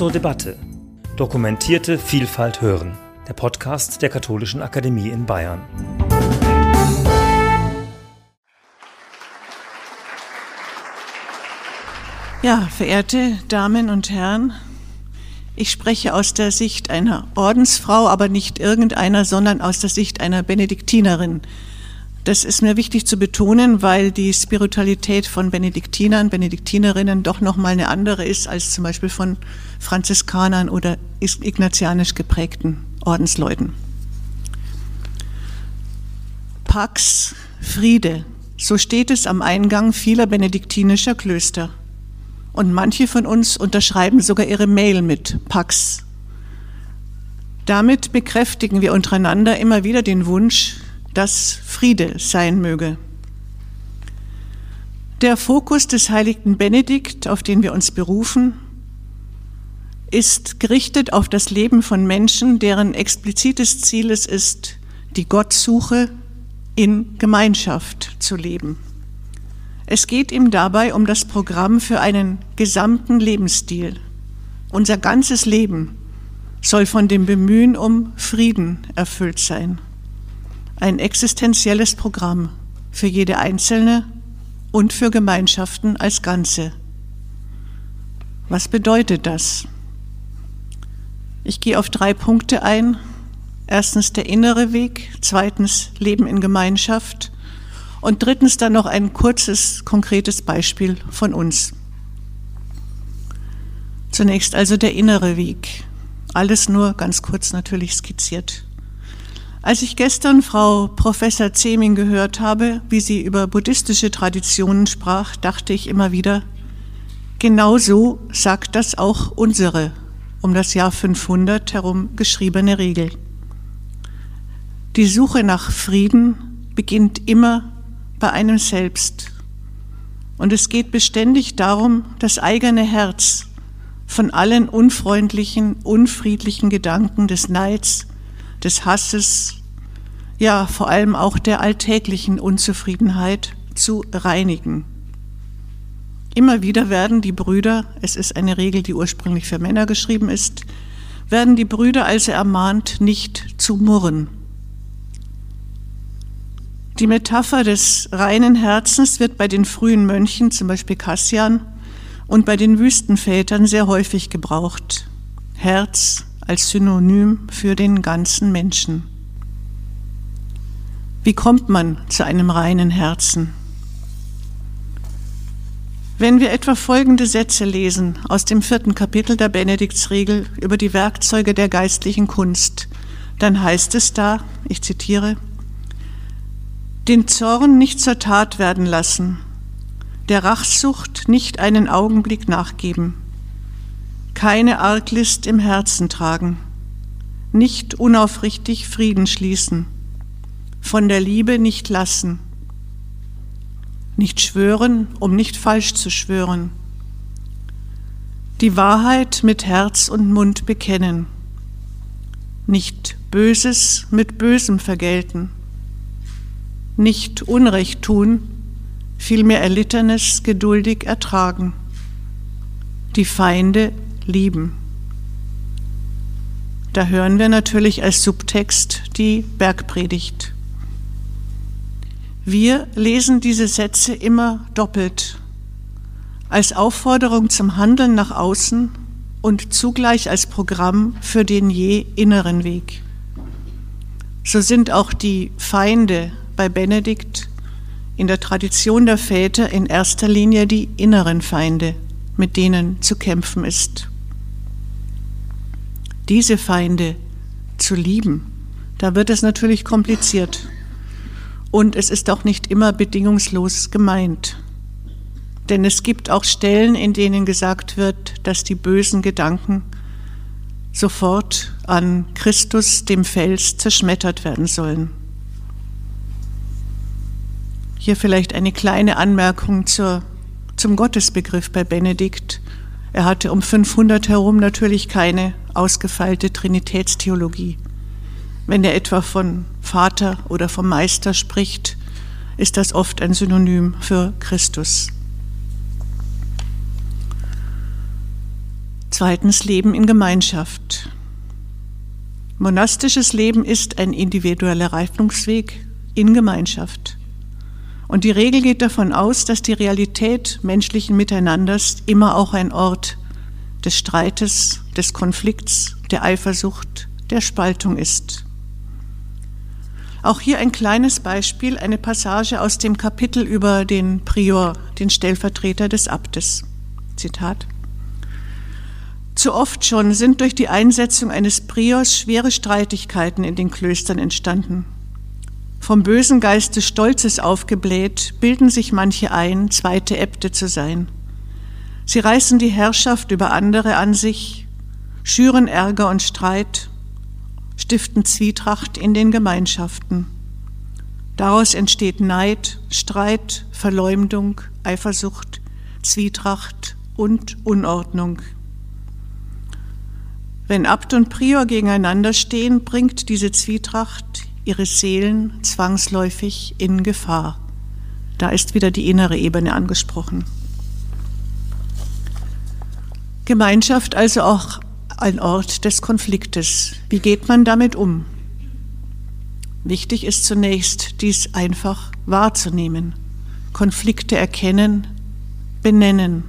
zur Debatte. Dokumentierte Vielfalt hören. Der Podcast der Katholischen Akademie in Bayern. Ja, verehrte Damen und Herren, ich spreche aus der Sicht einer Ordensfrau, aber nicht irgendeiner, sondern aus der Sicht einer Benediktinerin. Das ist mir wichtig zu betonen, weil die Spiritualität von Benediktinern, Benediktinerinnen doch nochmal eine andere ist als zum Beispiel von Franziskanern oder ignatianisch geprägten Ordensleuten. Pax Friede, so steht es am Eingang vieler benediktinischer Klöster. Und manche von uns unterschreiben sogar ihre Mail mit Pax. Damit bekräftigen wir untereinander immer wieder den Wunsch, dass Friede sein möge. Der Fokus des heiligen Benedikt, auf den wir uns berufen, ist gerichtet auf das Leben von Menschen, deren explizites Ziel es ist, die Gottsuche in Gemeinschaft zu leben. Es geht ihm dabei um das Programm für einen gesamten Lebensstil. Unser ganzes Leben soll von dem Bemühen um Frieden erfüllt sein. Ein existenzielles Programm für jede Einzelne und für Gemeinschaften als Ganze. Was bedeutet das? Ich gehe auf drei Punkte ein. Erstens der innere Weg, zweitens Leben in Gemeinschaft und drittens dann noch ein kurzes, konkretes Beispiel von uns. Zunächst also der innere Weg. Alles nur ganz kurz natürlich skizziert. Als ich gestern Frau Professor Zeming gehört habe, wie sie über buddhistische Traditionen sprach, dachte ich immer wieder, genau so sagt das auch unsere um das Jahr 500 herum geschriebene Regel. Die Suche nach Frieden beginnt immer bei einem selbst. Und es geht beständig darum, das eigene Herz von allen unfreundlichen, unfriedlichen Gedanken des Neids, des Hasses, ja vor allem auch der alltäglichen Unzufriedenheit zu reinigen. Immer wieder werden die Brüder, es ist eine Regel, die ursprünglich für Männer geschrieben ist, werden die Brüder also ermahnt, nicht zu murren, die Metapher des reinen Herzens wird bei den frühen Mönchen, zum Beispiel Cassian, und bei den Wüstenvätern sehr häufig gebraucht. Herz als Synonym für den ganzen Menschen. Wie kommt man zu einem reinen Herzen? Wenn wir etwa folgende Sätze lesen aus dem vierten Kapitel der Benediktsregel über die Werkzeuge der geistlichen Kunst, dann heißt es da, ich zitiere, den Zorn nicht zur Tat werden lassen, der Rachsucht nicht einen Augenblick nachgeben, keine Arglist im Herzen tragen, nicht unaufrichtig Frieden schließen, von der Liebe nicht lassen, nicht schwören, um nicht falsch zu schwören, die Wahrheit mit Herz und Mund bekennen, nicht Böses mit Bösem vergelten, nicht Unrecht tun, vielmehr Erlittenes geduldig ertragen, die Feinde lieben. Da hören wir natürlich als Subtext die Bergpredigt. Wir lesen diese Sätze immer doppelt, als Aufforderung zum Handeln nach außen und zugleich als Programm für den je inneren Weg. So sind auch die Feinde bei Benedikt in der Tradition der Väter in erster Linie die inneren Feinde, mit denen zu kämpfen ist. Diese Feinde zu lieben, da wird es natürlich kompliziert. Und es ist auch nicht immer bedingungslos gemeint. Denn es gibt auch Stellen, in denen gesagt wird, dass die bösen Gedanken sofort an Christus, dem Fels, zerschmettert werden sollen. Hier vielleicht eine kleine Anmerkung zur, zum Gottesbegriff bei Benedikt. Er hatte um 500 herum natürlich keine ausgefeilte Trinitätstheologie. Wenn er etwa von Vater oder vom Meister spricht, ist das oft ein Synonym für Christus. Zweitens Leben in Gemeinschaft. Monastisches Leben ist ein individueller Reifungsweg in Gemeinschaft. Und die Regel geht davon aus, dass die Realität menschlichen Miteinanders immer auch ein Ort des Streites, des Konflikts, der Eifersucht, der Spaltung ist. Auch hier ein kleines Beispiel, eine Passage aus dem Kapitel über den Prior, den Stellvertreter des Abtes. Zitat. Zu oft schon sind durch die Einsetzung eines Priors schwere Streitigkeiten in den Klöstern entstanden. Vom bösen Geist des Stolzes aufgebläht, bilden sich manche ein, zweite Äbte zu sein. Sie reißen die Herrschaft über andere an sich, schüren Ärger und Streit, stiften Zwietracht in den Gemeinschaften. Daraus entsteht Neid, Streit, Verleumdung, Eifersucht, Zwietracht und Unordnung. Wenn Abt und Prior gegeneinander stehen, bringt diese Zwietracht ihre Seelen zwangsläufig in Gefahr. Da ist wieder die innere Ebene angesprochen. Gemeinschaft also auch ein Ort des Konfliktes. Wie geht man damit um? Wichtig ist zunächst, dies einfach wahrzunehmen, Konflikte erkennen, benennen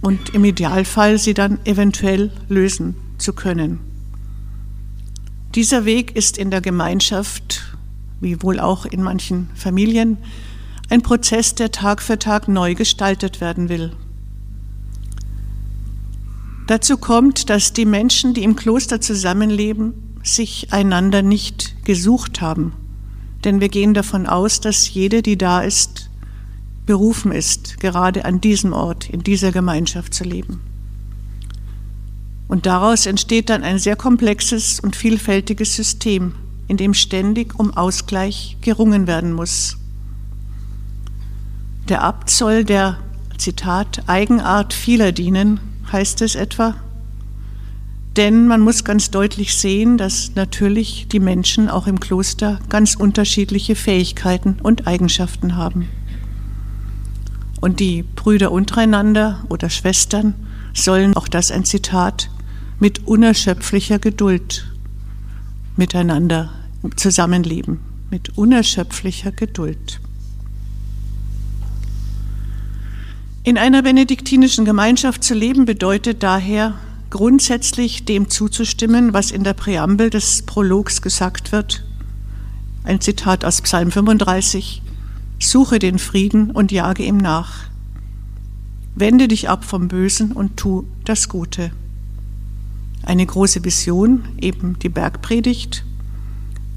und im Idealfall sie dann eventuell lösen zu können. Dieser Weg ist in der Gemeinschaft, wie wohl auch in manchen Familien, ein Prozess, der Tag für Tag neu gestaltet werden will. Dazu kommt, dass die Menschen, die im Kloster zusammenleben, sich einander nicht gesucht haben. Denn wir gehen davon aus, dass jede, die da ist, berufen ist, gerade an diesem Ort, in dieser Gemeinschaft zu leben. Und daraus entsteht dann ein sehr komplexes und vielfältiges System, in dem ständig um Ausgleich gerungen werden muss. Der Abt soll der, Zitat, Eigenart vieler dienen, heißt es etwa. Denn man muss ganz deutlich sehen, dass natürlich die Menschen auch im Kloster ganz unterschiedliche Fähigkeiten und Eigenschaften haben. Und die Brüder untereinander oder Schwestern sollen, auch das ein Zitat, mit unerschöpflicher Geduld miteinander zusammenleben, mit unerschöpflicher Geduld. In einer benediktinischen Gemeinschaft zu leben bedeutet daher grundsätzlich dem zuzustimmen, was in der Präambel des Prologs gesagt wird. Ein Zitat aus Psalm 35. Suche den Frieden und jage ihm nach. Wende dich ab vom Bösen und tu das Gute eine große Vision, eben die Bergpredigt,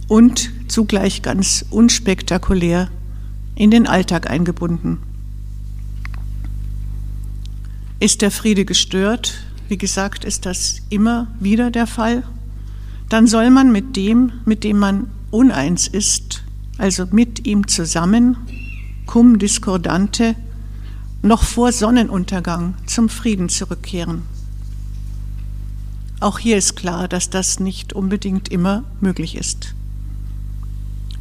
und zugleich ganz unspektakulär in den Alltag eingebunden. Ist der Friede gestört, wie gesagt, ist das immer wieder der Fall, dann soll man mit dem, mit dem man uneins ist, also mit ihm zusammen, cum discordante, noch vor Sonnenuntergang zum Frieden zurückkehren. Auch hier ist klar, dass das nicht unbedingt immer möglich ist.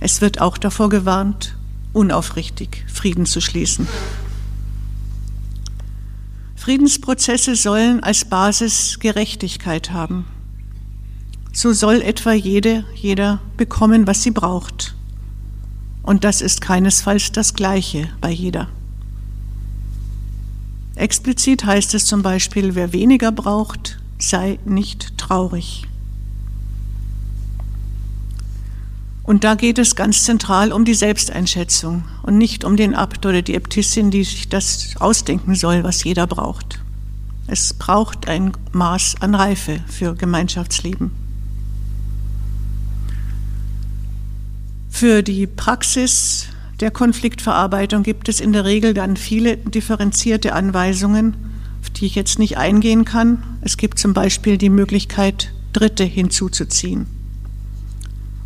Es wird auch davor gewarnt, unaufrichtig Frieden zu schließen. Friedensprozesse sollen als Basis Gerechtigkeit haben. So soll etwa jede, jeder bekommen, was sie braucht. Und das ist keinesfalls das Gleiche bei jeder. Explizit heißt es zum Beispiel, wer weniger braucht, sei nicht traurig. Und da geht es ganz zentral um die Selbsteinschätzung und nicht um den Abt oder die Äbtissin, die sich das ausdenken soll, was jeder braucht. Es braucht ein Maß an Reife für Gemeinschaftsleben. Für die Praxis der Konfliktverarbeitung gibt es in der Regel dann viele differenzierte Anweisungen, auf die ich jetzt nicht eingehen kann. Es gibt zum Beispiel die Möglichkeit, Dritte hinzuzuziehen.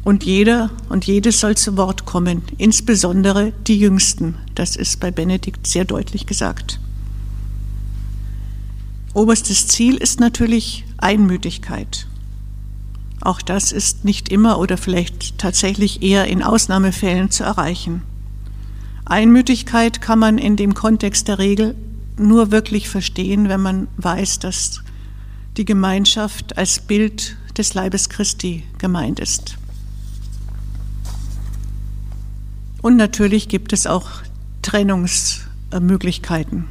Und jeder und jedes soll zu Wort kommen, insbesondere die Jüngsten. Das ist bei Benedikt sehr deutlich gesagt. Oberstes Ziel ist natürlich Einmütigkeit. Auch das ist nicht immer oder vielleicht tatsächlich eher in Ausnahmefällen zu erreichen. Einmütigkeit kann man in dem Kontext der Regel nur wirklich verstehen, wenn man weiß, dass die Gemeinschaft als Bild des Leibes Christi gemeint ist. Und natürlich gibt es auch Trennungsmöglichkeiten.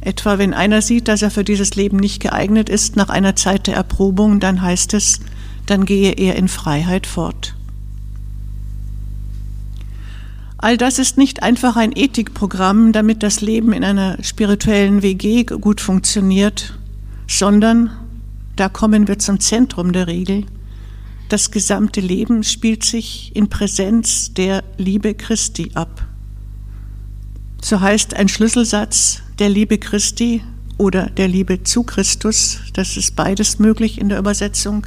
Etwa wenn einer sieht, dass er für dieses Leben nicht geeignet ist, nach einer Zeit der Erprobung, dann heißt es, dann gehe er in Freiheit fort. All das ist nicht einfach ein Ethikprogramm, damit das Leben in einer spirituellen WG gut funktioniert, sondern, da kommen wir zum Zentrum der Regel, das gesamte Leben spielt sich in Präsenz der Liebe Christi ab. So heißt ein Schlüsselsatz der Liebe Christi oder der Liebe zu Christus, das ist beides möglich in der Übersetzung,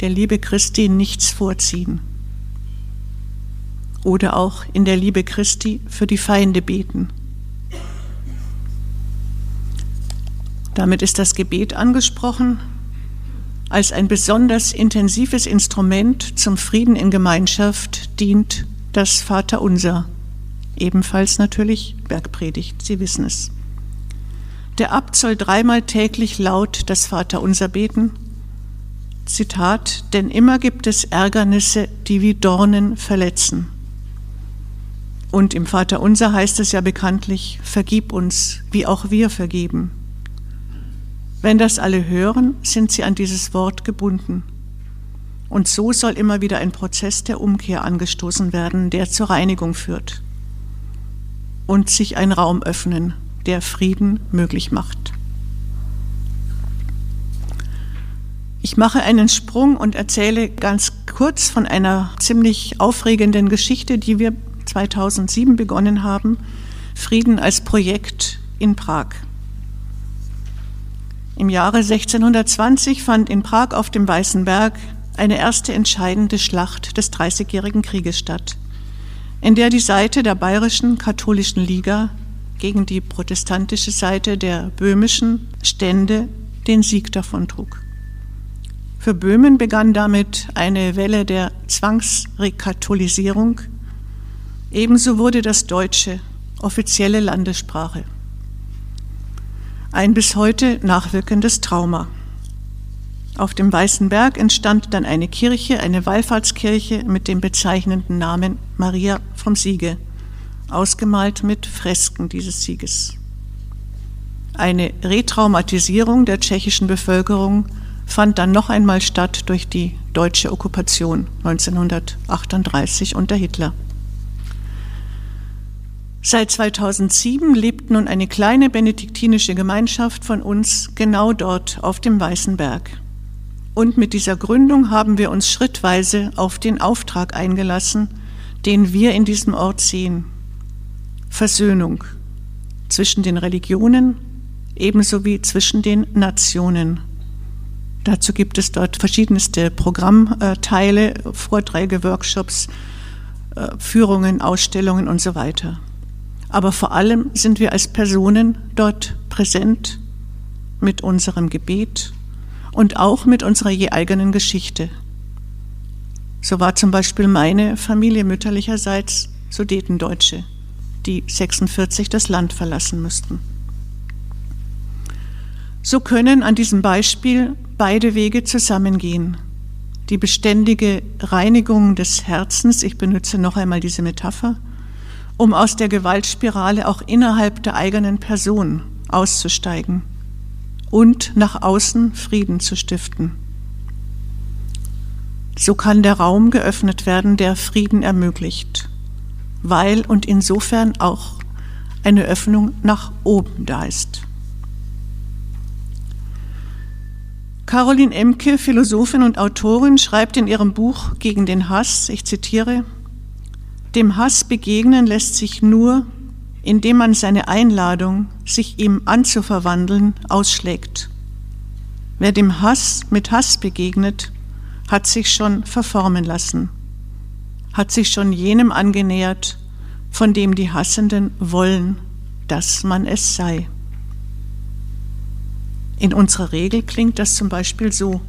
der Liebe Christi nichts vorziehen. Oder auch in der Liebe Christi für die Feinde beten. Damit ist das Gebet angesprochen als ein besonders intensives Instrument zum Frieden in Gemeinschaft dient das Vaterunser. Ebenfalls natürlich Bergpredigt, Sie wissen es. Der Abt soll dreimal täglich laut das Vaterunser beten. Zitat, denn immer gibt es Ärgernisse, die wie Dornen verletzen. Und im Vaterunser heißt es ja bekanntlich, vergib uns, wie auch wir vergeben. Wenn das alle hören, sind sie an dieses Wort gebunden. Und so soll immer wieder ein Prozess der Umkehr angestoßen werden, der zur Reinigung führt. Und sich ein Raum öffnen, der Frieden möglich macht. Ich mache einen Sprung und erzähle ganz kurz von einer ziemlich aufregenden Geschichte, die wir 2007 begonnen haben, Frieden als Projekt in Prag. Im Jahre 1620 fand in Prag auf dem Weißen Berg eine erste entscheidende Schlacht des Dreißigjährigen Krieges statt, in der die Seite der bayerischen katholischen Liga gegen die protestantische Seite der böhmischen Stände den Sieg davontrug. Für Böhmen begann damit eine Welle der Zwangsrekatholisierung. Ebenso wurde das Deutsche offizielle Landessprache ein bis heute nachwirkendes Trauma. Auf dem Weißen Berg entstand dann eine Kirche, eine Wallfahrtskirche mit dem bezeichnenden Namen Maria vom Siege, ausgemalt mit Fresken dieses Sieges. Eine Retraumatisierung der tschechischen Bevölkerung fand dann noch einmal statt durch die deutsche Okkupation 1938 unter Hitler. Seit 2007 lebt nun eine kleine benediktinische Gemeinschaft von uns genau dort auf dem Weißen Berg. Und mit dieser Gründung haben wir uns schrittweise auf den Auftrag eingelassen, den wir in diesem Ort sehen. Versöhnung zwischen den Religionen ebenso wie zwischen den Nationen. Dazu gibt es dort verschiedenste Programmteile, Vorträge, Workshops, äh, Führungen, Ausstellungen und so weiter aber vor allem sind wir als Personen dort präsent mit unserem Gebet und auch mit unserer je eigenen Geschichte. So war zum Beispiel meine Familie mütterlicherseits Sudetendeutsche, die 46 das Land verlassen müssten. So können an diesem Beispiel beide Wege zusammengehen. Die beständige Reinigung des Herzens, ich benutze noch einmal diese Metapher, um aus der Gewaltspirale auch innerhalb der eigenen Person auszusteigen und nach außen Frieden zu stiften. So kann der Raum geöffnet werden, der Frieden ermöglicht, weil und insofern auch eine Öffnung nach oben da ist. Caroline Emke, Philosophin und Autorin, schreibt in ihrem Buch Gegen den Hass, ich zitiere, dem Hass begegnen lässt sich nur, indem man seine Einladung, sich ihm anzuverwandeln, ausschlägt. Wer dem Hass mit Hass begegnet, hat sich schon verformen lassen, hat sich schon jenem angenähert, von dem die Hassenden wollen, dass man es sei. In unserer Regel klingt das zum Beispiel so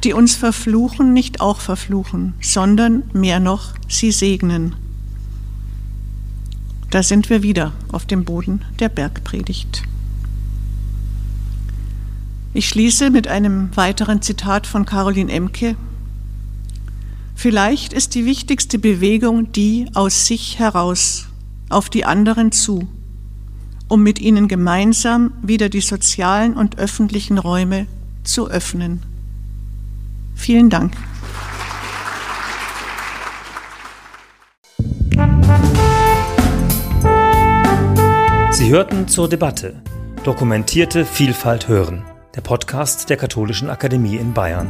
die uns verfluchen, nicht auch verfluchen, sondern mehr noch, sie segnen. Da sind wir wieder auf dem Boden der Bergpredigt. Ich schließe mit einem weiteren Zitat von Caroline Emke. Vielleicht ist die wichtigste Bewegung die aus sich heraus, auf die anderen zu, um mit ihnen gemeinsam wieder die sozialen und öffentlichen Räume zu öffnen. Vielen Dank. Sie hörten zur Debatte Dokumentierte Vielfalt hören, der Podcast der Katholischen Akademie in Bayern.